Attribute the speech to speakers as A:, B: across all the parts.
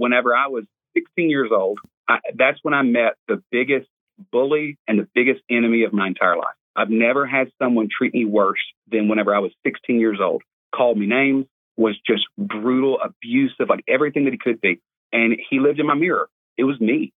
A: whenever I was 16 years old, I, that's when I met the biggest bully and the biggest enemy of my entire life. I've never had someone treat me worse than whenever I was 16 years old. Called me names, was just brutal, abusive, like everything that he could be. And he lived in my mirror. It was me.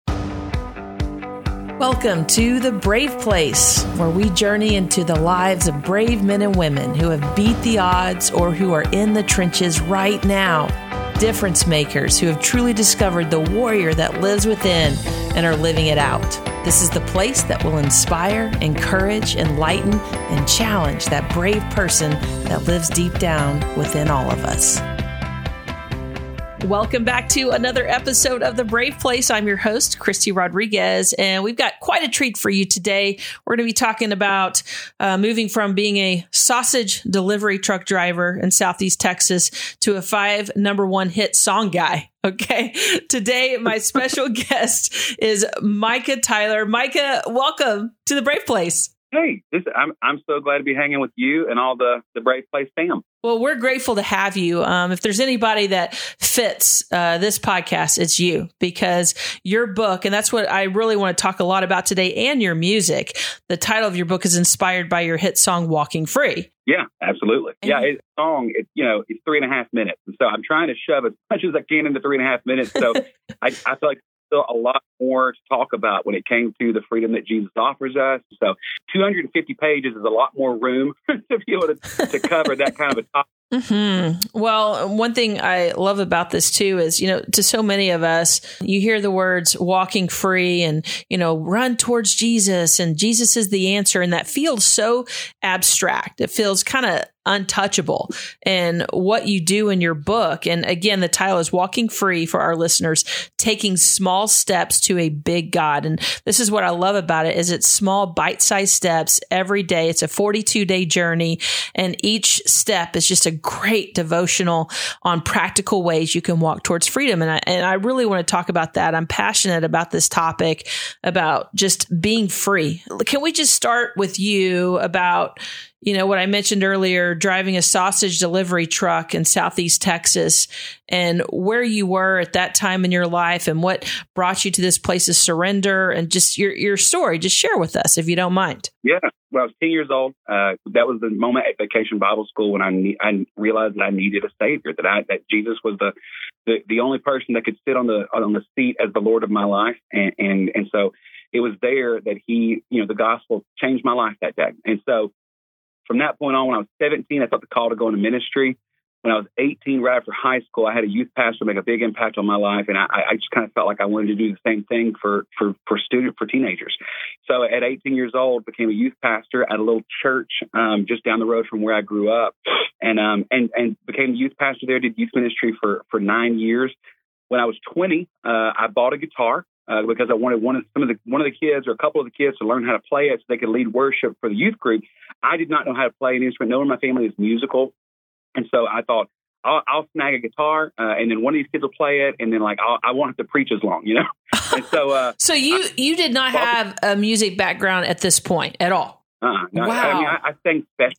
B: Welcome to The Brave Place, where we journey into the lives of brave men and women who have beat the odds or who are in the trenches right now. Difference makers who have truly discovered the warrior that lives within and are living it out. This is the place that will inspire, encourage, enlighten, and challenge that brave person that lives deep down within all of us. Welcome back to another episode of The Brave Place. I'm your host, Christy Rodriguez, and we've got quite a treat for you today. We're going to be talking about uh, moving from being a sausage delivery truck driver in Southeast Texas to a five number one hit song guy. Okay. Today, my special guest is Micah Tyler. Micah, welcome to The Brave Place.
A: Hey, this, I'm I'm so glad to be hanging with you and all the the Brave Place fam.
B: Well, we're grateful to have you. Um, if there's anybody that fits uh, this podcast, it's you because your book, and that's what I really want to talk a lot about today, and your music. The title of your book is inspired by your hit song "Walking Free."
A: Yeah, absolutely. And yeah, it's song. It, you know, it's three and a half minutes, and so I'm trying to shove as much as I can into three and a half minutes. So I, I feel like still a lot more to talk about when it came to the freedom that Jesus offers us. So 250 pages is a lot more room to be able to, to cover that kind of a topic.
B: Mm-hmm. Well, one thing I love about this too is, you know, to so many of us, you hear the words walking free and, you know, run towards Jesus and Jesus is the answer. And that feels so abstract. It feels kind of untouchable and what you do in your book. And again, the title is Walking Free for our listeners, taking small steps to a big God. And this is what I love about it is it's small bite-sized steps every day. It's a 42 day journey and each step is just a great devotional on practical ways you can walk towards freedom. And I, and I really want to talk about that. I'm passionate about this topic about just being free. Can we just start with you about you know, what I mentioned earlier, driving a sausage delivery truck in Southeast Texas and where you were at that time in your life and what brought you to this place of surrender and just your, your story. Just share with us if you don't mind.
A: Yeah. Well, I was 10 years old. Uh, that was the moment at Vacation Bible School when I, ne- I realized that I needed a savior, that I, that Jesus was the, the, the only person that could sit on the, on the seat as the Lord of my life. And, and, and so it was there that he, you know, the gospel changed my life that day. And so from that point on, when I was 17, I felt the call to go into ministry. When I was 18, right after high school, I had a youth pastor make a big impact on my life, and I, I just kind of felt like I wanted to do the same thing for for for student for teenagers. So at 18 years old, became a youth pastor at a little church um, just down the road from where I grew up, and um and and became youth pastor there. Did youth ministry for for nine years. When I was 20, uh, I bought a guitar uh, because I wanted one of some of the one of the kids or a couple of the kids to learn how to play it so they could lead worship for the youth group. I did not know how to play an instrument. No one in my family is musical, and so I thought I'll, I'll snag a guitar, uh, and then one of these kids will play it, and then like I'll, I won't have to preach as long, you know. And so, uh,
B: so you I, you did not have a music background at this point at all.
A: Uh, no, wow. I, I mean, I, I sang special,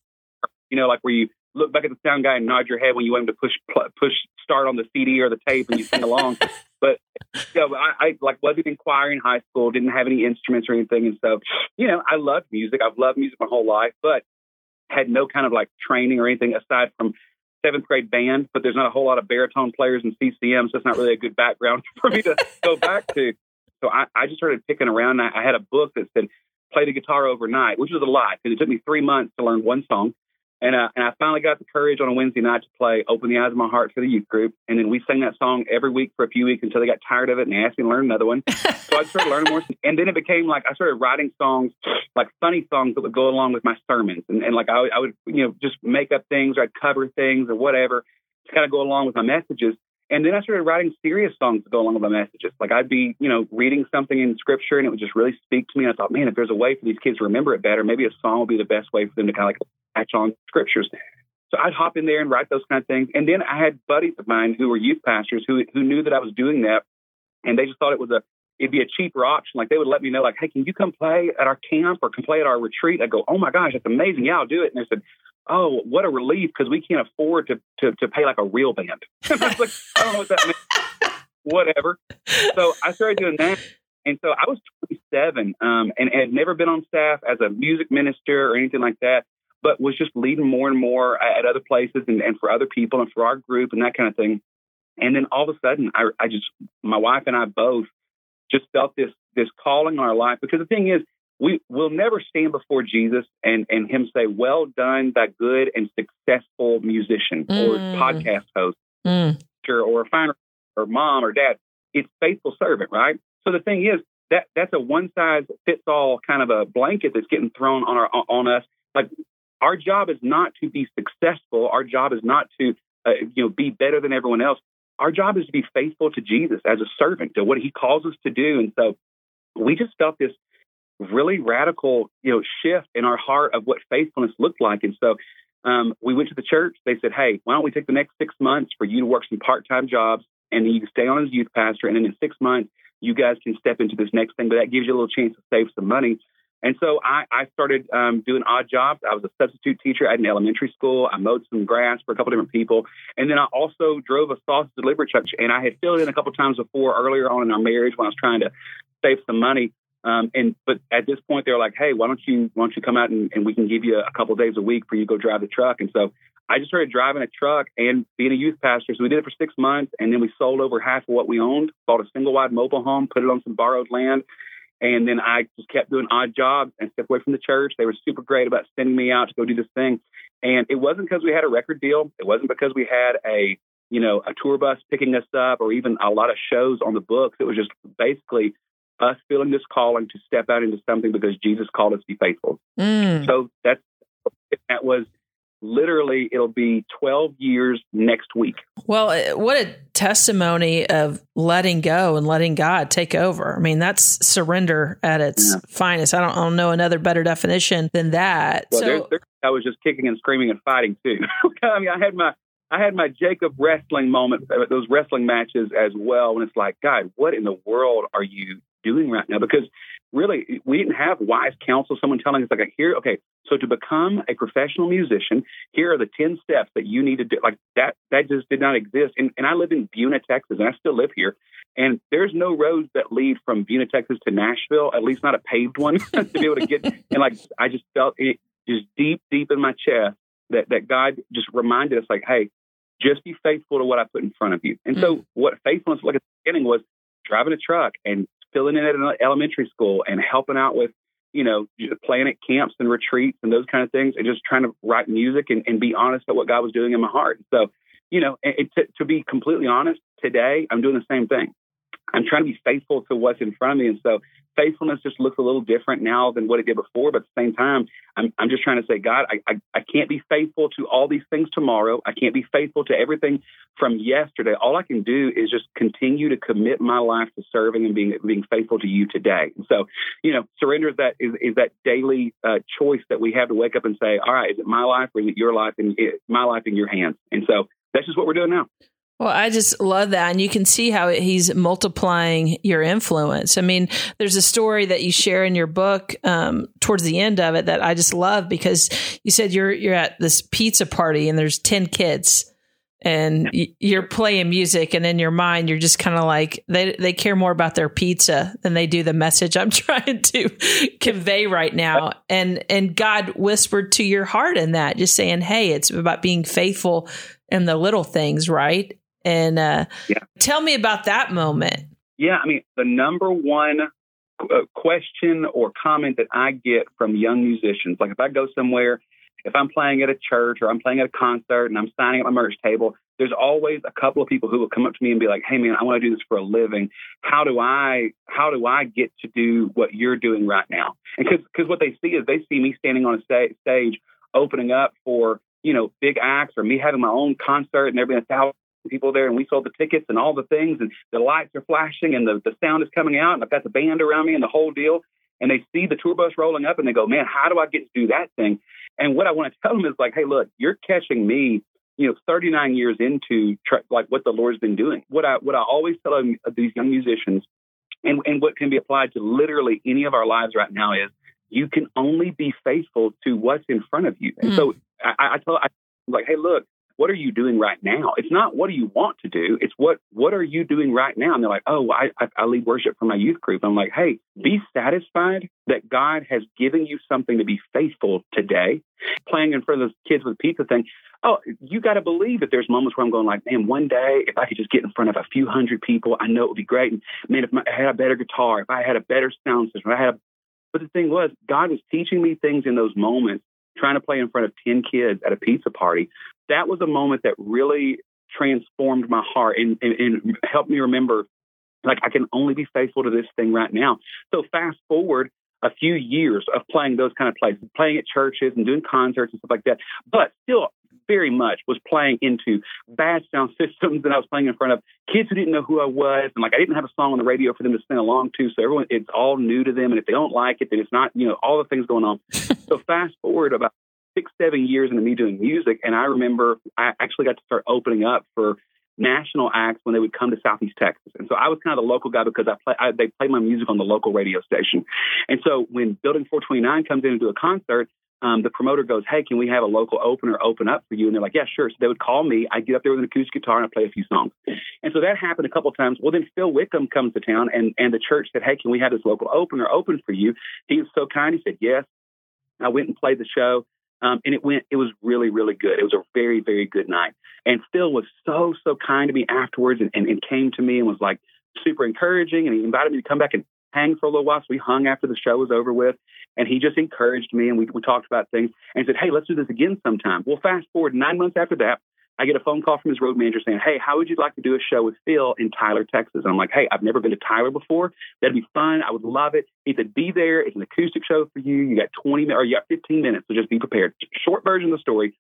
A: you know, like where you look back at the sound guy and nod your head when you want him to push push start on the CD or the tape and you sing along. but know, I, I like wasn't in choir in high school, didn't have any instruments or anything, and so you know, I loved music. I've loved music my whole life, but had no kind of like training or anything aside from seventh grade band. But there's not a whole lot of baritone players in CCM, so it's not really a good background for me to go back to. So I, I just started picking around. I, I had a book that said play the guitar overnight, which was a lot because it took me three months to learn one song. And, uh, and I finally got the courage on a Wednesday night to play Open the Eyes of My Heart for the youth group. And then we sang that song every week for a few weeks until they got tired of it and asked me to learn another one. so I started learning more. And then it became like I started writing songs, like funny songs that would go along with my sermons. And, and like I, I would, you know, just make up things or I'd cover things or whatever to kind of go along with my messages. And then I started writing serious songs to go along with my messages. Like I'd be, you know, reading something in scripture and it would just really speak to me. And I thought, man, if there's a way for these kids to remember it better, maybe a song would be the best way for them to kind of like catch on scriptures. So I'd hop in there and write those kind of things. And then I had buddies of mine who were youth pastors who who knew that I was doing that, and they just thought it was a it'd be a cheaper option. Like they would let me know, like, hey, can you come play at our camp or come play at our retreat? I'd go, oh my gosh, that's amazing. Yeah, I'll do it. And they said, oh, what a relief because we can't afford to, to to pay like a real band. I like, I don't know what that means. whatever. So I started doing that. And so I was 27 um, and had never been on staff as a music minister or anything like that, but was just leading more and more at other places and, and for other people and for our group and that kind of thing. And then all of a sudden, I, I just, my wife and I both just felt this this calling on our life because the thing is, we will never stand before Jesus and, and him say, Well done, that good and successful musician mm. or podcast host mm. or finer or mom or dad. It's faithful servant, right? So the thing is that that's a one size fits all kind of a blanket that's getting thrown on our on us. Like our job is not to be successful. Our job is not to uh, you know be better than everyone else. Our job is to be faithful to Jesus as a servant to what He calls us to do. And so we just felt this really radical, you know, shift in our heart of what faithfulness looked like. And so um, we went to the church. They said, "Hey, why don't we take the next six months for you to work some part-time jobs, and then you can stay on as youth pastor, and then in six months you guys can step into this next thing." But that gives you a little chance to save some money. And so I, I started um, doing odd jobs. I was a substitute teacher at an elementary school. I mowed some grass for a couple different people, and then I also drove a sausage delivery truck. And I had filled in a couple times before earlier on in our marriage when I was trying to save some money. Um, and but at this point, they're like, "Hey, why don't you why don't you come out and, and we can give you a couple days a week for you to go drive the truck?" And so I just started driving a truck and being a youth pastor. So we did it for six months, and then we sold over half of what we owned, bought a single wide mobile home, put it on some borrowed land, and then I just kept doing odd jobs and stepped away from the church. They were super great about sending me out to go do this thing, and it wasn't because we had a record deal. It wasn't because we had a you know a tour bus picking us up or even a lot of shows on the books. It was just basically us feeling this calling to step out into something because Jesus called us to be faithful. Mm. So that's that was literally it'll be 12 years next week.
B: Well, what a testimony of letting go and letting God take over. I mean, that's surrender at its yeah. finest. I don't, I don't, know another better definition than that.
A: Well, so, there's, there's, I was just kicking and screaming and fighting too. I mean, I had my I had my Jacob wrestling moment, uh, those wrestling matches as well. And it's like, God, what in the world are you doing right now because really we didn't have wise counsel someone telling us like here okay so to become a professional musician here are the 10 steps that you need to do like that that just did not exist and, and i live in Buna texas and i still live here and there's no roads that lead from Buna texas to nashville at least not a paved one to be able to get and like i just felt it just deep deep in my chest that that god just reminded us like hey just be faithful to what I put in front of you. And so, mm. what faithfulness, like at the beginning, was driving a truck and filling in at an elementary school and helping out with, you know, playing at camps and retreats and those kind of things, and just trying to write music and, and be honest about what God was doing in my heart. So, you know, it, to, to be completely honest, today I'm doing the same thing. I'm trying to be faithful to what's in front of me. And so faithfulness just looks a little different now than what it did before. But at the same time, I'm, I'm just trying to say, God, I, I, I can't be faithful to all these things tomorrow. I can't be faithful to everything from yesterday. All I can do is just continue to commit my life to serving and being being faithful to you today. And so, you know, surrender is that is, is that daily uh, choice that we have to wake up and say, all right, is it my life or is it your life and my life in your hands? And so that's just what we're doing now.
B: Well, I just love that. And you can see how he's multiplying your influence. I mean, there's a story that you share in your book um, towards the end of it that I just love because you said you're, you're at this pizza party and there's 10 kids and you're playing music and in your mind you're just kind of like they they care more about their pizza than they do the message I'm trying to convey right now and and God whispered to your heart in that just saying hey it's about being faithful in the little things right and uh, yeah. tell me about that moment.
A: Yeah, I mean, the number one uh, question or comment that I get from young musicians, like if I go somewhere, if I'm playing at a church or I'm playing at a concert and I'm signing at my merch table, there's always a couple of people who will come up to me and be like, "Hey, man, I want to do this for a living. How do I how do I get to do what you're doing right now?" And because because what they see is they see me standing on a stage opening up for you know big acts or me having my own concert and there being a thousand people there and we sold the tickets and all the things and the lights are flashing and the, the sound is coming out and I've got the band around me and the whole deal. And they see the tour bus rolling up and they go, man, how do I get to do that thing? And what I want to tell them is like, hey, look, you're catching me, you know, 39 years into tr- like what the Lord's been doing. What I what I always tell them, uh, these young musicians, and and what can be applied to literally any of our lives right now is you can only be faithful to what's in front of you. And mm. so I, I tell I like, hey, look, what are you doing right now? It's not what do you want to do. It's what what are you doing right now? And they're like, oh, I, I, I lead worship for my youth group. I'm like, hey, be satisfied that God has given you something to be faithful today. Playing in front of those kids with pizza thing. Oh, you got to believe that there's moments where I'm going like, man, one day if I could just get in front of a few hundred people, I know it would be great. And man, if I had a better guitar, if I had a better sound system, I had a but the thing was, God was teaching me things in those moments, trying to play in front of 10 kids at a pizza party that was a moment that really transformed my heart and, and, and helped me remember like I can only be faithful to this thing right now. So fast forward a few years of playing those kind of places, playing at churches and doing concerts and stuff like that, but still very much was playing into bad sound systems and I was playing in front of kids who didn't know who I was and like I didn't have a song on the radio for them to sing along to. So everyone it's all new to them and if they don't like it, then it's not, you know, all the things going on. so fast forward about six, seven years into me doing music. And I remember I actually got to start opening up for national acts when they would come to Southeast Texas. And so I was kind of the local guy because I play, I, they play my music on the local radio station. And so when Building 429 comes in to do a concert, um, the promoter goes, Hey, can we have a local opener open up for you? And they're like, Yeah, sure. So they would call me. I'd get up there with an acoustic guitar and I'd play a few songs. And so that happened a couple times. Well, then Phil Wickham comes to town and, and the church said, Hey, can we have this local opener open for you? He was so kind. He said, Yes. I went and played the show. Um, and it went, it was really, really good. It was a very, very good night. And Phil was so, so kind to me afterwards and, and, and came to me and was like super encouraging. And he invited me to come back and hang for a little while. So we hung after the show was over with. And he just encouraged me and we, we talked about things and he said, Hey, let's do this again sometime. Well, fast forward nine months after that, I get a phone call from his road manager saying, Hey, how would you like to do a show with Phil in Tyler, Texas? And I'm like, Hey, I've never been to Tyler before. That'd be fun. I would love it. He said, Be there. It's an acoustic show for you. You got 20 minutes or you got 15 minutes. So just be prepared. Short version of the story.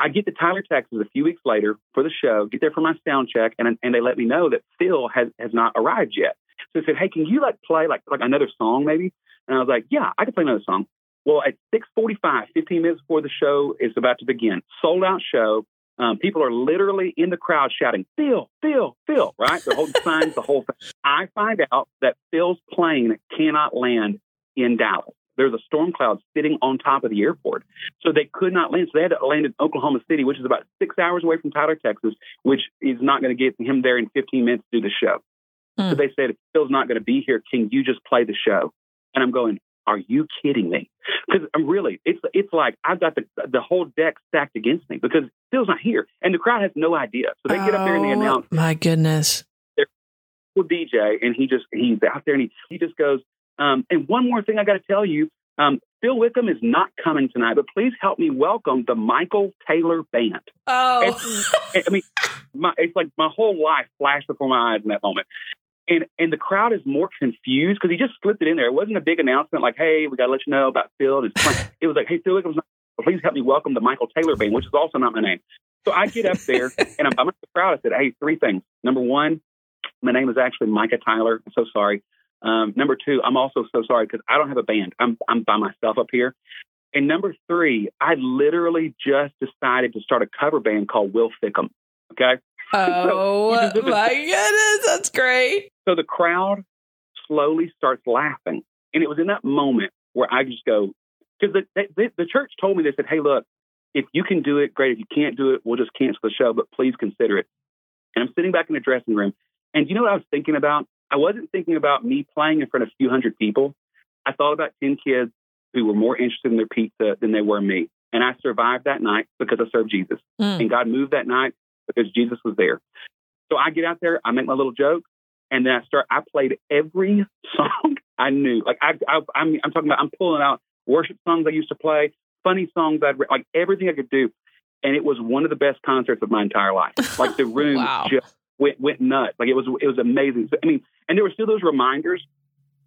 A: I get to Tyler, Texas a few weeks later for the show, get there for my sound check, and, and they let me know that Phil has, has not arrived yet. So they said, Hey, can you like play like like another song maybe? And I was like, Yeah, I can play another song. Well, at 6:45, 15 minutes before the show is about to begin, sold out show. Um, people are literally in the crowd shouting, Phil, Phil, Phil, right? They're holding signs, the whole thing. I find out that Phil's plane cannot land in Dallas. There's a storm cloud sitting on top of the airport. So they could not land. So they had to land in Oklahoma City, which is about six hours away from Tyler, Texas, which is not going to get him there in 15 minutes to do the show. Hmm. So they said, Phil's not going to be here. Can you just play the show? And I'm going, are you kidding me? Because I'm really, it's it's like I've got the the whole deck stacked against me because Phil's not here, and the crowd has no idea. So they get up there and they oh, announce.
B: My goodness.
A: With DJ, and he just he's out there and he he just goes. Um, and one more thing I got to tell you, um, Phil Wickham is not coming tonight, but please help me welcome the Michael Taylor Band.
B: Oh,
A: I mean, my, it's like my whole life flashed before my eyes in that moment and and the crowd is more confused because he just slipped it in there. It wasn't a big announcement like, "Hey, we got to let you know about Phil." it was like, "Hey, Phil, please help me welcome the Michael Taylor Band," which is also not my name. So I get up there and I'm, I'm the crowd. I said, "Hey, three things. Number one, my name is actually Micah Tyler. I'm so sorry. Um, number two, I'm also so sorry because I don't have a band. I'm I'm by myself up here. And number three, I literally just decided to start a cover band called Will Fickham. Okay.
B: Oh so my goodness, that's great.
A: So the crowd slowly starts laughing. And it was in that moment where I just go, because the, the, the church told me, they said, hey, look, if you can do it, great. If you can't do it, we'll just cancel the show, but please consider it. And I'm sitting back in the dressing room. And you know what I was thinking about? I wasn't thinking about me playing in front of a few hundred people. I thought about 10 kids who were more interested in their pizza than they were me. And I survived that night because I served Jesus. Mm. And God moved that night because Jesus was there. So I get out there, I make my little joke, and then I start. I played every song I knew. Like I, I I'm, I'm talking about. I'm pulling out worship songs I used to play, funny songs I'd like everything I could do, and it was one of the best concerts of my entire life. Like the room wow. just went went nuts. Like it was it was amazing. So, I mean, and there were still those reminders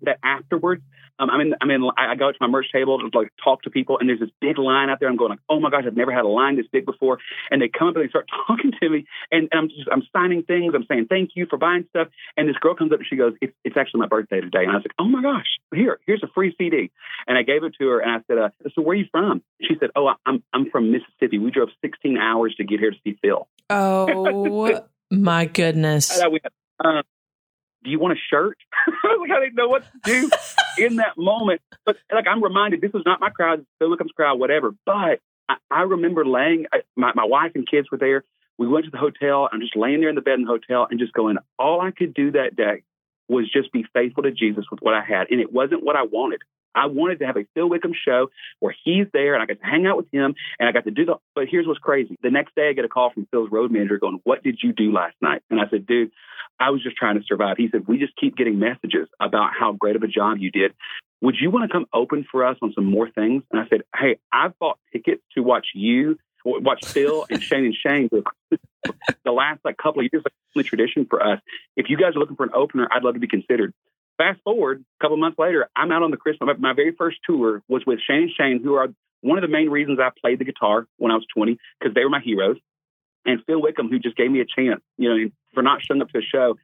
A: that afterwards um, I'm in, I'm in, I go to my merch table to like talk to people, and there's this big line out there. I'm going like, oh my gosh, I've never had a line this big before. And they come up and they start talking to me, and, and I'm just, I'm signing things. I'm saying thank you for buying stuff. And this girl comes up and she goes, it's, it's actually my birthday today. And I was like, oh my gosh, here, here's a free CD. And I gave it to her, and I said, uh, so where are you from? She said, oh, I'm, I'm from Mississippi. We drove 16 hours to get here to see Phil.
B: Oh my goodness.
A: And I went, um, do you want a shirt? like I didn't know what to do in that moment. But like I'm reminded, this was not my crowd, Phil Wickham's crowd, whatever. But I, I remember laying, my, my wife and kids were there. We went to the hotel. I'm just laying there in the bed in the hotel and just going, all I could do that day was just be faithful to Jesus with what I had. And it wasn't what I wanted. I wanted to have a Phil Wickham show where he's there and I got to hang out with him and I got to do the. But here's what's crazy. The next day I get a call from Phil's road manager going, What did you do last night? And I said, Dude, I was just trying to survive. He said, We just keep getting messages about how great of a job you did. Would you want to come open for us on some more things? And I said, Hey, I've bought tickets to watch you, watch Phil and Shane and Shane for the last like couple of years, like tradition for us. If you guys are looking for an opener, I'd love to be considered. Fast forward a couple months later, I'm out on the Christmas. My very first tour was with Shane and Shane, who are one of the main reasons I played the guitar when I was 20 because they were my heroes. And Phil Wickham, who just gave me a chance, you know, for not showing up to a show.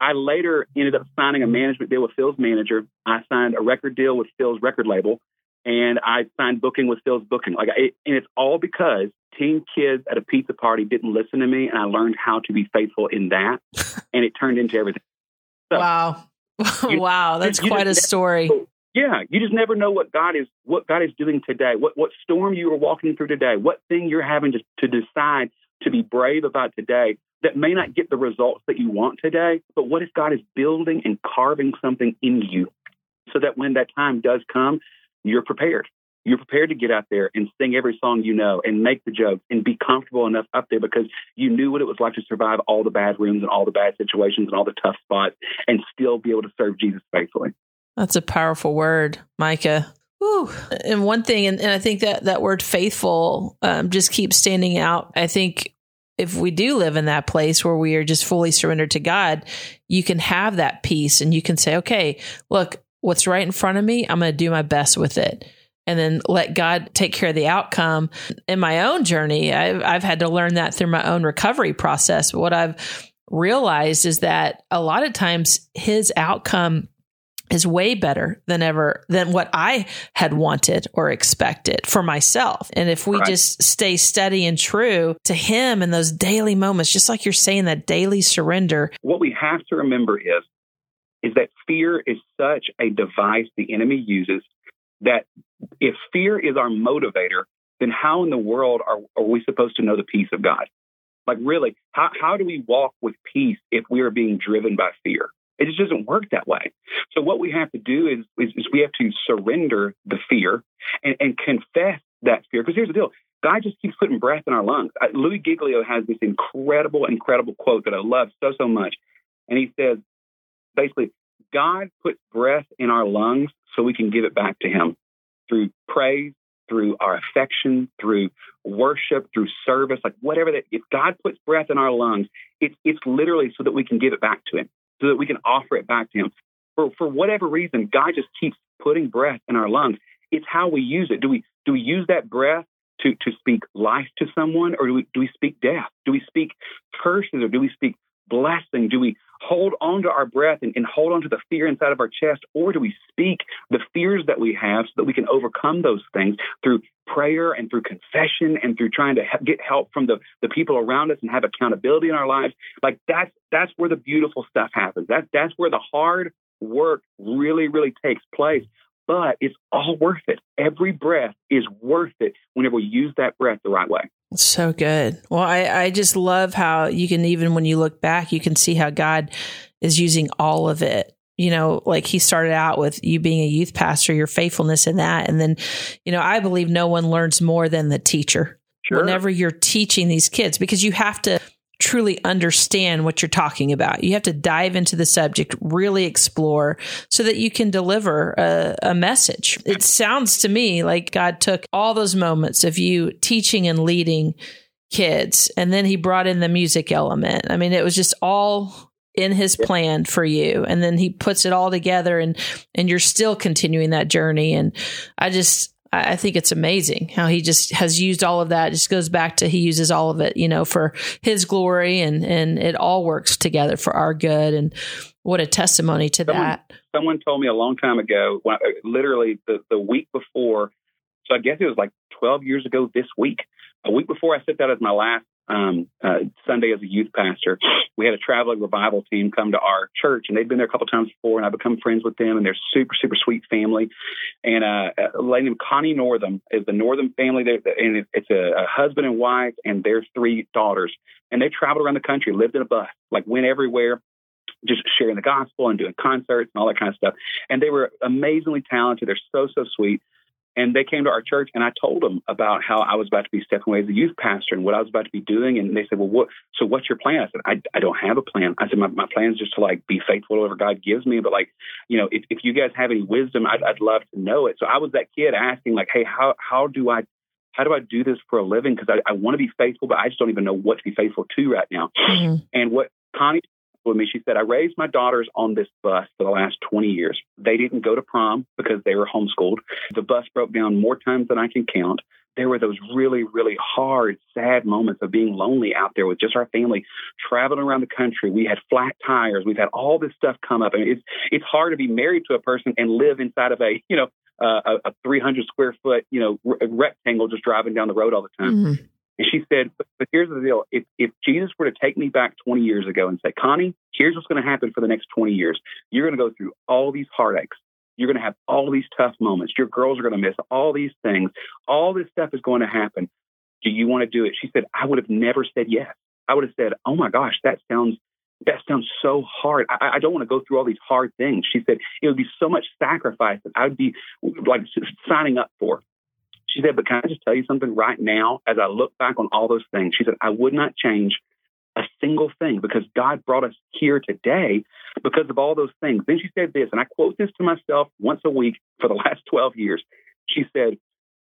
A: I later ended up signing a management deal with Phil's manager. I signed a record deal with Phil's record label, and I signed booking with Phil's booking. Like, it, and it's all because teen kids at a pizza party didn't listen to me, and I learned how to be faithful in that, and it turned into everything.
B: So, wow, you, wow, that's you, quite a story.
A: yeah, you just never know what God is what God is doing today. What what storm you are walking through today. What thing you're having to, to decide to be brave about today that may not get the results that you want today. But what if God is building and carving something in you so that when that time does come, you're prepared. You're prepared to get out there and sing every song you know and make the jokes and be comfortable enough up there because you knew what it was like to survive all the bad rooms and all the bad situations and all the tough spots and still be able to serve Jesus faithfully.
B: That's a powerful word, Micah. Whew. And one thing, and, and, I think that that word faithful um, just keeps standing out. I think if we do live in that place where we are just fully surrendered to God, you can have that peace and you can say, okay, look, what's right in front of me, I'm going to do my best with it and then let God take care of the outcome. In my own journey, I've, I've had to learn that through my own recovery process. But what I've realized is that a lot of times his outcome is way better than ever than what I had wanted or expected for myself. And if we right. just stay steady and true to him in those daily moments, just like you're saying, that daily surrender.
A: What we have to remember is is that fear is such a device the enemy uses that if fear is our motivator, then how in the world are, are we supposed to know the peace of God? Like, really, how, how do we walk with peace if we are being driven by fear? It just doesn't work that way. So, what we have to do is, is, is we have to surrender the fear and, and confess that fear. Because here's the deal God just keeps putting breath in our lungs. Louie Giglio has this incredible, incredible quote that I love so, so much. And he says, basically, God puts breath in our lungs so we can give it back to Him through praise, through our affection, through worship, through service, like whatever that. If God puts breath in our lungs, it's it's literally so that we can give it back to Him, so that we can offer it back to Him. For for whatever reason, God just keeps putting breath in our lungs. It's how we use it. Do we do we use that breath to to speak life to someone, or do we do we speak death? Do we speak curses, or do we speak blessing? Do we hold on to our breath and, and, hold on to the fear inside of our chest? Or do we speak the fears that we have so that we can overcome those things through prayer and through confession and through trying to get help from the, the people around us and have accountability in our lives? Like that's, that's where the beautiful stuff happens. That, that's where the hard work really, really takes place. But it's all worth it. Every breath is worth it whenever we use that breath the right way.
B: So good. Well, I, I just love how you can, even when you look back, you can see how God is using all of it. You know, like he started out with you being a youth pastor, your faithfulness in that. And then, you know, I believe no one learns more than the teacher. Sure. Whenever you're teaching these kids, because you have to truly understand what you're talking about. You have to dive into the subject, really explore so that you can deliver a, a, message. It sounds to me like God took all those moments of you teaching and leading kids, and then he brought in the music element. I mean, it was just all in his plan for you and then he puts it all together and and you're still continuing that journey and i just I think it's amazing how he just has used all of that. It just goes back to he uses all of it, you know, for his glory and and it all works together for our good. And what a testimony to
A: someone,
B: that.
A: Someone told me a long time ago, when, uh, literally the, the week before. So I guess it was like 12 years ago this week. A week before I sent out as my last um, uh, Sunday as a youth pastor. We had a traveling revival team come to our church, and they'd been there a couple times before, and I've become friends with them, and they're super, super sweet family. And uh, a lady named Connie Northam is the Northam family, there, and it's a, a husband and wife and their three daughters. And they traveled around the country, lived in a bus, like went everywhere just sharing the gospel and doing concerts and all that kind of stuff. And they were amazingly talented. They're so, so sweet. And they came to our church, and I told them about how I was about to be stepping away as a youth pastor and what I was about to be doing. And they said, "Well, what? So what's your plan?" I said, "I, I don't have a plan." I said, "My, my plan is just to like be faithful to whatever God gives me, but like, you know, if, if you guys have any wisdom, I'd, I'd love to know it." So I was that kid asking, like, "Hey, how how do I how do I do this for a living? Because I, I want to be faithful, but I just don't even know what to be faithful to right now. Mm-hmm. And what Connie with me. She said, I raised my daughters on this bus for the last 20 years. They didn't go to prom because they were homeschooled. The bus broke down more times than I can count. There were those really, really hard, sad moments of being lonely out there with just our family traveling around the country. We had flat tires. We've had all this stuff come up. I mean, it's it's hard to be married to a person and live inside of a you know uh, a, a 300 square foot you know r- rectangle just driving down the road all the time. Mm-hmm. And she said, but, but here's the deal. If, if Jesus were to take me back 20 years ago and say, Connie, here's what's going to happen for the next 20 years. You're going to go through all these heartaches. You're going to have all these tough moments. Your girls are going to miss all these things. All this stuff is going to happen. Do you want to do it? She said, I would have never said yes. I would have said, Oh my gosh, that sounds that sounds so hard. I, I, don't want to go through all these hard things. She said it would be so much sacrifice that I would be like signing up for. She said, but can I just tell you something right now? As I look back on all those things, she said, I would not change a single thing because God brought us here today because of all those things. Then she said this, and I quote this to myself once a week for the last 12 years. She said,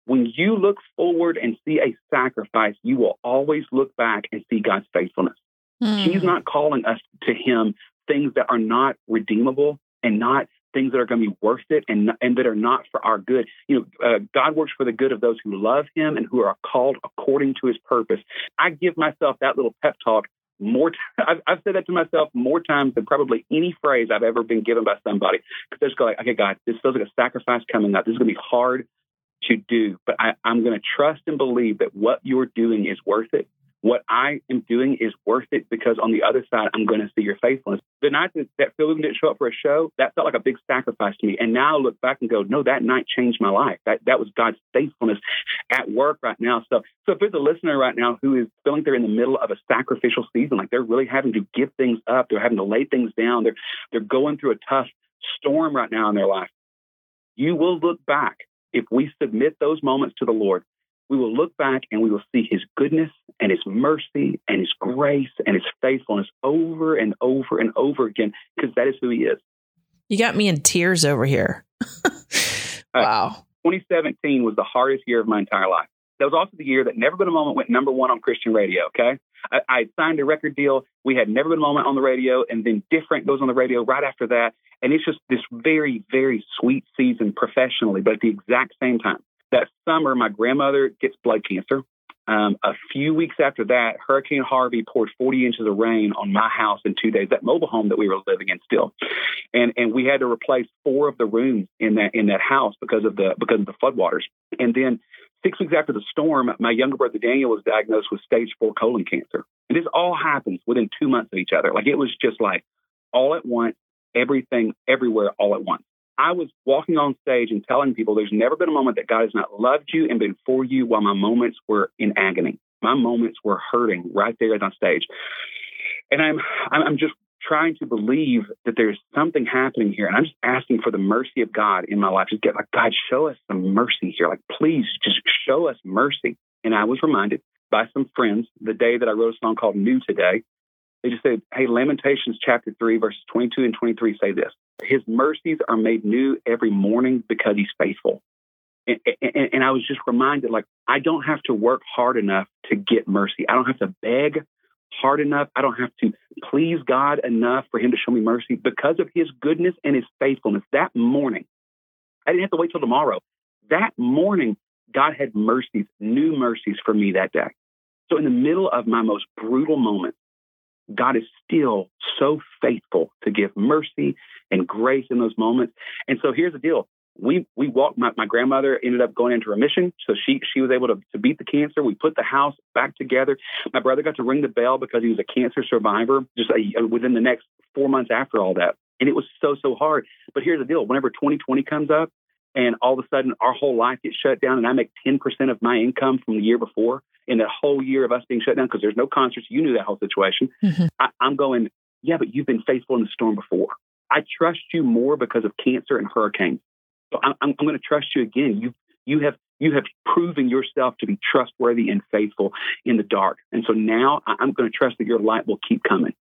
A: when you look forward and see a sacrifice, you will always look back and see God's faithfulness. Mm. He's not calling us to Him things that are not redeemable and not things that are going to be worth it and and that are not for our good. You know, uh, God works for the good of those who love Him and who are called according to His purpose. I give myself that little pep talk more. T- I've, I've said that to myself more times than probably any phrase I've ever been given by somebody. Because they're just like, okay, God, this feels like a sacrifice coming up. This is going to be hard to do, but I, I'm going to trust and believe that what you're doing is worth it what I am doing is worth it because on the other side, I'm going to see your faithfulness. The night that, that Phil didn't show up for a show, that felt like a big sacrifice to me. And now I look back and go, no, that night changed my life. That that was God's faithfulness at work right now. So, so if there's a listener right now who is feeling they're in the middle of a sacrificial season, like they're really having to give things up, they're having to lay things down, they're they're going through a tough storm right now in their life, you will look back if we submit those moments to the Lord we will look back and we will see his goodness and his mercy and his grace and his faithfulness over and over and over again because that is who he is.
B: You got me in tears over here. wow.
A: Uh, 2017 was the hardest year of my entire life. That was also the year that Never Been a Moment went number one on Christian radio. Okay. I, I signed a record deal. We had Never Been a Moment on the radio, and then Different goes on the radio right after that. And it's just this very, very sweet season professionally, but at the exact same time. That summer, my grandmother gets blood cancer. Um, a few weeks after that, Hurricane Harvey poured 40 inches of rain on my house in two days. That mobile home that we were living in still, and and we had to replace four of the rooms in that in that house because of the because of the floodwaters. And then six weeks after the storm, my younger brother Daniel was diagnosed with stage four colon cancer. And this all happens within two months of each other. Like it was just like all at once, everything everywhere all at once. I was walking on stage and telling people there's never been a moment that God has not loved you and been for you while my moments were in agony. My moments were hurting right there on stage. And I'm I'm just trying to believe that there's something happening here. And I'm just asking for the mercy of God in my life. Just get like, God, show us some mercy here. Like, please just show us mercy. And I was reminded by some friends the day that I wrote a song called New Today. They just said, Hey, Lamentations chapter 3, verses 22 and 23 say this His mercies are made new every morning because he's faithful. And, and, and, I was just reminded, like, I don't have to work hard enough to get mercy. I don't have to beg hard enough. I don't have to please God enough for Him to show me mercy because of His goodness and His faithfulness. That morning, I didn't have to wait till tomorrow. That morning, God had mercies, new mercies for me that day. So, in the middle of my most brutal moment, God is still so faithful to give mercy and grace in those moments. And so here's the deal we we walked. My, my grandmother ended up going into remission, so she she was able to, to beat the cancer. We put the house back together. My brother got to ring the bell because he was a cancer survivor. Just a, uh, within the next four months after all that, and it was so so hard. But here's the deal: whenever 2020 comes up, and all of a sudden our whole life gets shut down, and I make 10% of my income from the year before, in that whole year of us being shut down because there's no concerts. You knew that whole situation. Mm-hmm. I, I'm going, yeah, but you've been faithful in the storm before. I trust you more because of cancer and hurricanes. So I'm, I'm, I'm going to trust you again. You you have you have proven yourself to be trustworthy and faithful in the dark. And so now I'm going to trust that your light will keep coming.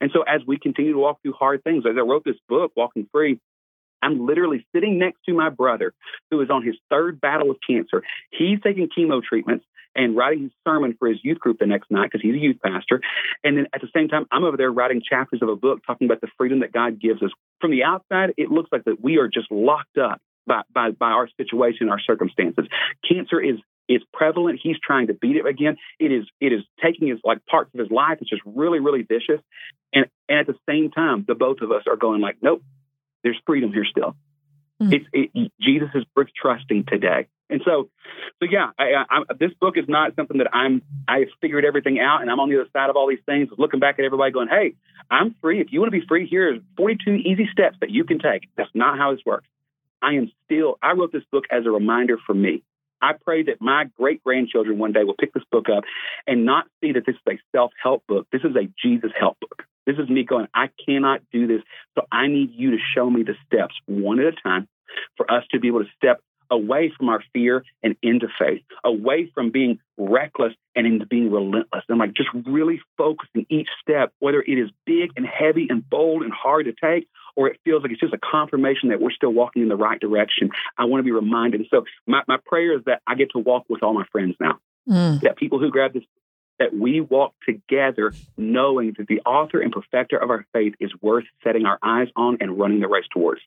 A: And so as we continue to walk through hard things, as I wrote this book, Walking Free, I'm literally sitting next to my brother who is on his third battle of cancer. He's taking chemo treatments and writing his sermon for his youth group the next night because he's a youth pastor. And then at the same time, I'm over there writing chapters of a book talking about the freedom that God gives us. From the outside, it looks like that we are just locked up by, by, by our situation, our circumstances. Cancer is is prevalent. He's trying to beat it again. It is it is taking his like parts of his life. It's just really really vicious. And and at the same time, the both of us are going like, nope, there's freedom here still. Mm-hmm. It's it, Jesus is worth trusting today. And so, so yeah, I, I, this book is not something that I'm. I've figured everything out, and I'm on the other side of all these things, looking back at everybody, going, "Hey, I'm free. If you want to be free, here's 42 easy steps that you can take." That's not how this works. I am still. I wrote this book as a reminder for me. I pray that my great grandchildren one day will pick this book up and not see that this is a self help book. This is a Jesus help book. This is me going, I cannot do this. So I need you to show me the steps one at a time for us to be able to step away from our fear and into faith, away from being reckless and into being relentless. And like just really focusing each step, whether it is big and heavy and bold and hard to take, or it feels like it's just a confirmation that we're still walking in the right direction. I want to be reminded. And so my, my prayer is that I get to walk with all my friends now. Mm. That people who grab this that we walk together knowing that the author and perfecter of our faith is worth setting our eyes on and running the race towards.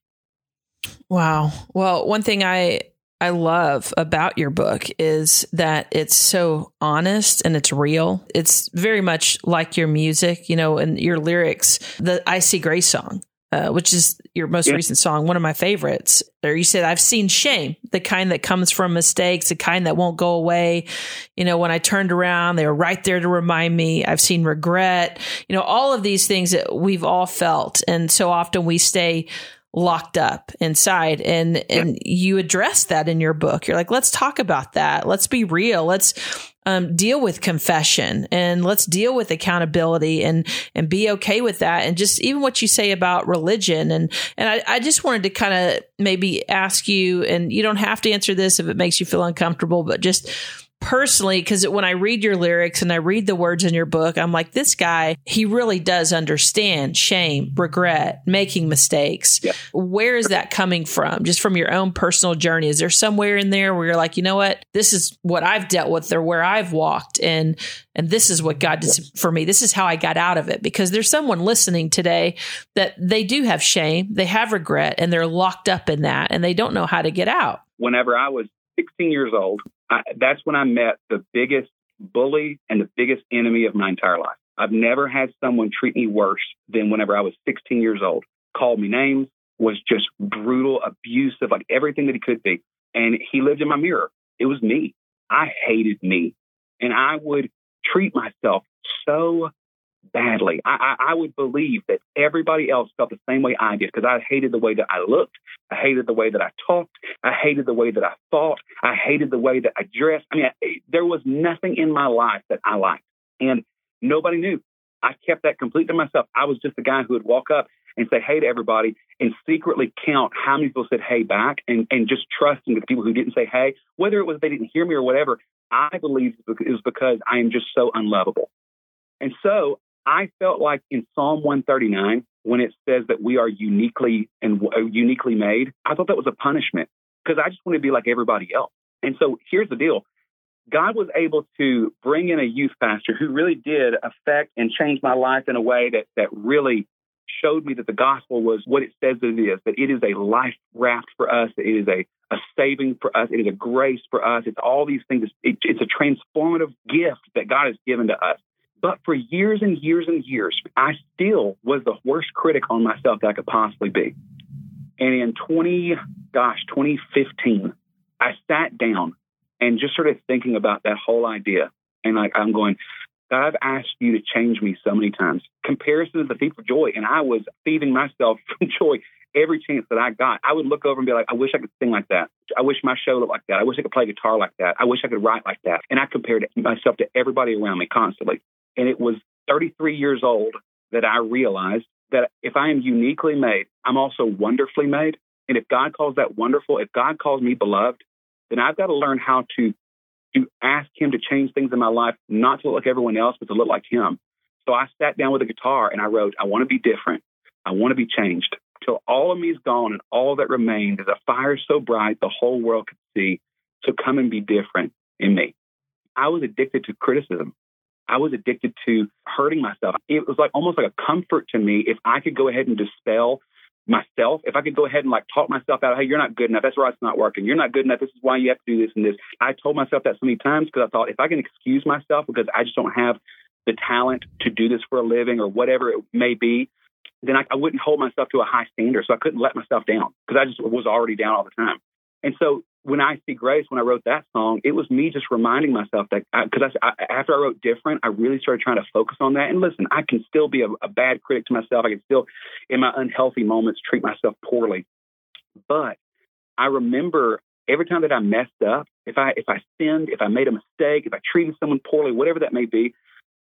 B: Wow. Well, one thing I I love about your book is that it's so honest and it's real. It's very much like your music, you know, and your lyrics, the I See Grace song. Uh, which is your most yeah. recent song, one of my favorites. Or you said, I've seen shame, the kind that comes from mistakes, the kind that won't go away. You know, when I turned around, they were right there to remind me. I've seen regret, you know, all of these things that we've all felt. And so often we stay locked up inside and and yeah. you address that in your book you're like let's talk about that let's be real let's um, deal with confession and let's deal with accountability and and be okay with that. And just even what you say about religion and and I, I just wanted to kind of maybe ask you and you don't have to answer this if it makes you feel uncomfortable but just personally, because when I read your lyrics and I read the words in your book, I'm like, this guy, he really does understand shame, regret, making mistakes. Yeah. Where is that coming from? Just from your own personal journey? Is there somewhere in there where you're like, you know what? This is what I've dealt with or where I've walked and and this is what God did for me. This is how I got out of it. Because there's someone listening today that they do have shame, they have regret, and they're locked up in that and they don't know how to get out.
A: Whenever I was 16 years old, I, that's when I met the biggest bully and the biggest enemy of my entire life. I've never had someone treat me worse than whenever I was 16 years old. Called me names, was just brutal, abusive, like everything that he could be. And he lived in my mirror. It was me. I hated me. And I would treat myself so badly. I, I, I would believe that everybody else felt the same way I did because I hated the way that I looked. I hated the way that I talked. I hated the way that I thought. I hated the way that I dressed. I mean, I, eh, there was nothing in my life that I liked. And nobody knew. I kept that completely to myself. I was just the guy who would walk up and say hey to everybody and secretly count how many people said hey back and, and just trusting the people who didn't say hey, whether it was they didn't hear me or whatever. I believe it was because I am just so unlovable. And so I felt like in Psalm 139, when it says that we are uniquely and uh, uniquely made, I thought that was a punishment because I just want to be like everybody else. And so here's the deal. God was able to bring in a youth pastor who really did affect and change my life in a way that, that really showed me that the gospel was what it says it is, that it is a life raft for us, that it is a, a saving for us, it is a grace for us. It's all these things. It, it's a transformative gift that God has given to us. But for years and years and years, I still was the worst critic on myself that I could possibly be. And in 20, gosh, 2015, I sat down and just started thinking about that whole idea. And like, I'm going, God, I've asked you to change me so many times. Comparison is the thief of joy. And I was thieving myself from joy every chance that I got. I would look over and be like, I wish I could sing like that. I wish my show looked like that. I wish I could play guitar like that. I wish I could write like that. And I compared myself to everybody around me constantly. And it was 33 years old that I realized that if I am uniquely made, I'm also wonderfully made. And if God calls that wonderful, if God calls me beloved, then I've got to learn how to to ask him to change things in my life, not to look like everyone else, but to look like him. So I sat down with a guitar and I wrote, I want to be different. I want to be changed. Till all of me is gone and all that remained is a fire so bright the whole world could see. So come and be different in me. I was addicted to criticism. I was addicted to hurting myself. It was like almost like a comfort to me if I could go ahead and dispel myself, if I could go ahead and like talk myself out, hey, you're not good enough. That's why it's not working. You're not good enough. This is why you have to do this and this. I told myself that so many times because I thought if I can excuse myself because I just don't have the talent to do this for a living or whatever it may be, then I, I wouldn't hold myself to a high standard. So I couldn't let myself down because I just was already down all the time. And so when I see grace, when I wrote that song, it was me just reminding myself that because after I wrote different, I really started trying to focus on that. And listen, I can still be a, a bad critic to myself. I can still, in my unhealthy moments, treat myself poorly. But I remember every time that I messed up, if I if I sinned, if I made a mistake, if I treated someone poorly, whatever that may be,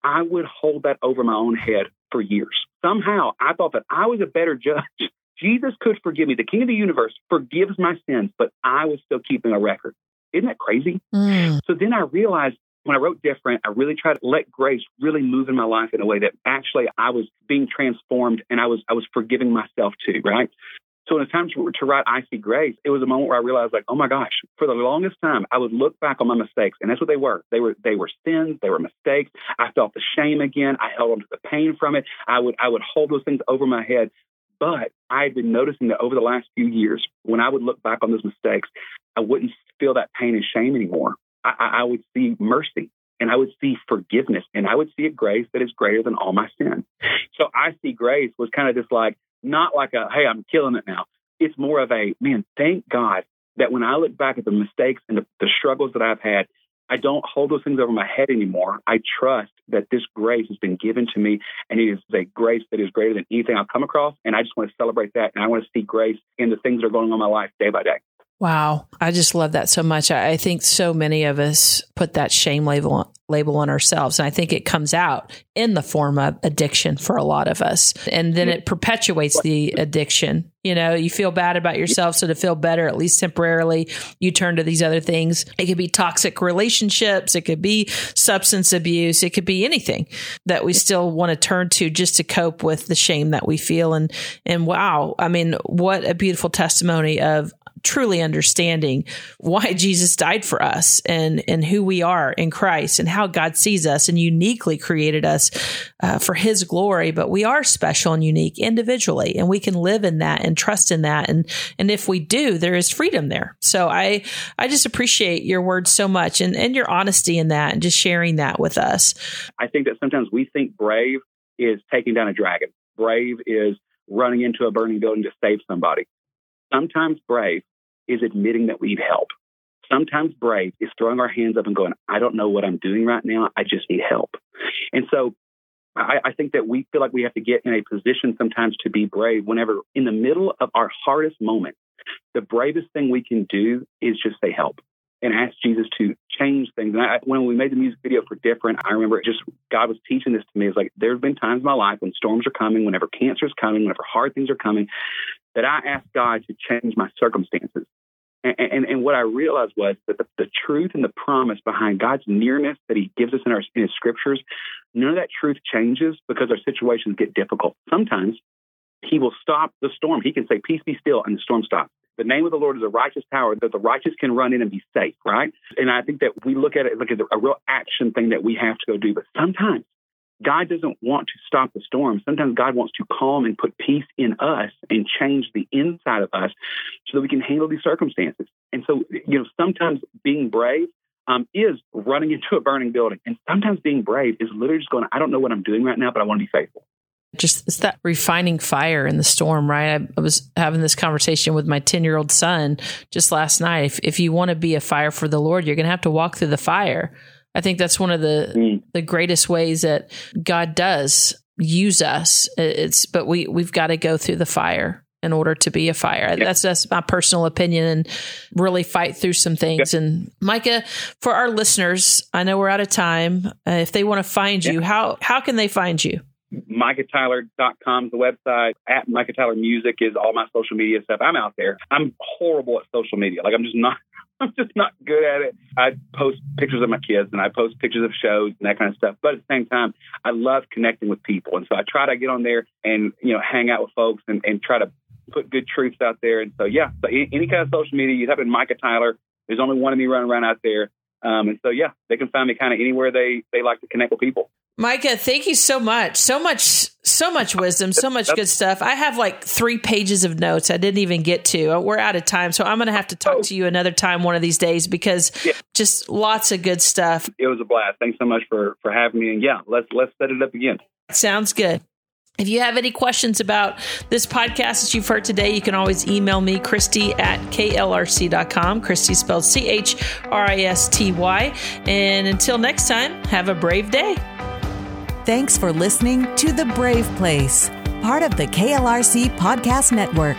A: I would hold that over my own head for years. Somehow I thought that I was a better judge Jesus could forgive me. The King of the universe forgives my sins, but I was still keeping a record. Isn't that crazy? Mm. So then I realized when I wrote different, I really tried to let grace really move in my life in a way that actually I was being transformed and I was I was forgiving myself too, right? So when it's time to, to write I See Grace, it was a moment where I realized like, oh my gosh, for the longest time I would look back on my mistakes and that's what they were. They were they were sins, they were mistakes. I felt the shame again. I held on to the pain from it. I would I would hold those things over my head. But I had been noticing that over the last few years, when I would look back on those mistakes, I wouldn't feel that pain and shame anymore. I, I would see mercy and I would see forgiveness and I would see a grace that is greater than all my sin. So I see grace was kind of just like, not like a, hey, I'm killing it now. It's more of a, man, thank God that when I look back at the mistakes and the, the struggles that I've had, I don't hold those things over my head anymore. I trust that this grace has been given to me and it is a grace that is greater than anything I've come across. And I just want to celebrate that. And I want to see grace in the things that are going on in my life day by day.
B: Wow. I just love that so much. I think so many of us put that shame label label on ourselves. And I think it comes out in the form of addiction for a lot of us. And then it perpetuates the addiction. You know, you feel bad about yourself. So to feel better, at least temporarily, you turn to these other things. It could be toxic relationships. It could be substance abuse. It could be anything that we still want to turn to just to cope with the shame that we feel. And, and wow, I mean, what a beautiful testimony of truly understanding why Jesus died for us and, and who we are in Christ and how God sees us and uniquely created us uh, for his glory. But we are special and unique individually and we can live in that and trust in that. And, and if we do, there is freedom there. So I, I just appreciate your words so much and, and your honesty in that and just sharing that with us.
A: I think that sometimes we think brave is taking down a dragon. Brave is running into a burning building to save somebody. Sometimes brave is admitting that we need help. Sometimes brave is throwing our hands up and going, I don't know what I'm doing right now. I just need help. And so I, I, think that we feel like we have to get in a position sometimes to be brave whenever in the middle of our hardest moment, the bravest thing we can do is just say help and ask Jesus to change things. And I, when we made the music video for Different, I remember just God was teaching this to me. It's like there have been times in my life when storms are coming, whenever cancer is coming, whenever hard things are coming, that I ask God to change my circumstances. And, and, and what I realized was that the, the, truth and the promise behind God's nearness that He gives us in, our, in His scriptures, none of that truth changes because our situations get difficult. Sometimes He will stop the storm. He can say, Peace be still, and the storm stops. The name of the Lord is a righteous tower that the righteous can run in and be safe, right? And I think that we look at it like a real action thing that we have to go do. But sometimes God doesn't want to stop the storm. Sometimes God wants to calm and put peace in us and change the inside of us so that we can handle these circumstances. And so, you know, sometimes being brave um, is running into a burning building. And sometimes being brave is literally just going, I don't know what I'm doing right now, but I want to be faithful.
B: just it's that refining fire in the storm, right? I, I was having this conversation with my 10 year old son just last night. If, if you want to be a fire for the Lord, you're going to have to walk through the fire. I think that's one of the, mm. the greatest ways that God does use us. It's, but we, we've got to go through the fire in order to be a fire. Yeah. That's just my personal opinion and really fight through some things. Yeah. And Micah, for our listeners, I know we're out of time. Uh, if they want to find you, how, how can they find you?
A: MicahTyler.com is the website. At Micah Tyler Music is all my social media stuff. I'm out there. I'm horrible at social media. Like I'm just not. I'm just not good at it. I post pictures of my kids and I post pictures of shows and that kind of stuff. But at the same time, I love connecting with people, and so I try to get on there and you know hang out with folks and, and try to put good truths out there. And so yeah, so any, kind of social media, you type in Micah Tyler. There's only one of me running around out there. Um, and so yeah, they can find me kind of anywhere they they like to connect with people.
B: Micah, thank you so much. So much, so much wisdom, so much good stuff. I have like three pages of notes I didn't even get to. Uh, we're out of time. So I'm going to have to talk oh. to you another time one of these days because yeah. just lots of good stuff.
A: It was a blast. Thanks so much for, for having me. And yeah, let's, let's set it up again.
B: Sounds good. If you have any questions about this podcast that you've heard today, you can always email me, Christy at klrc.com. Christy spelled C H R I S T Y. And until next time, have a brave day.
C: Thanks for listening to The Brave Place, part of the KLRC Podcast Network.